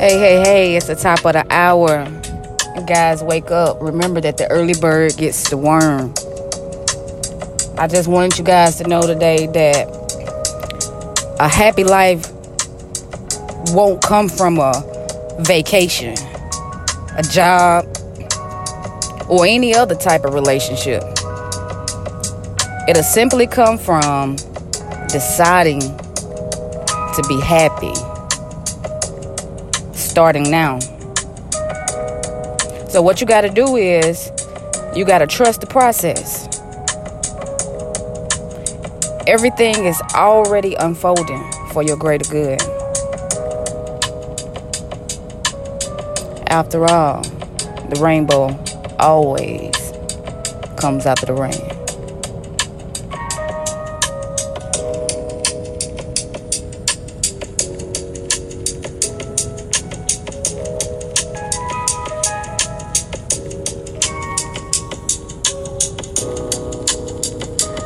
Hey, hey, hey, it's the top of the hour. Guys, wake up. Remember that the early bird gets the worm. I just wanted you guys to know today that a happy life won't come from a vacation, a job, or any other type of relationship. It'll simply come from deciding to be happy starting now. So, what you got to do is you got to trust the process. Everything is already unfolding for your greater good. After all, the rainbow always comes after the rain.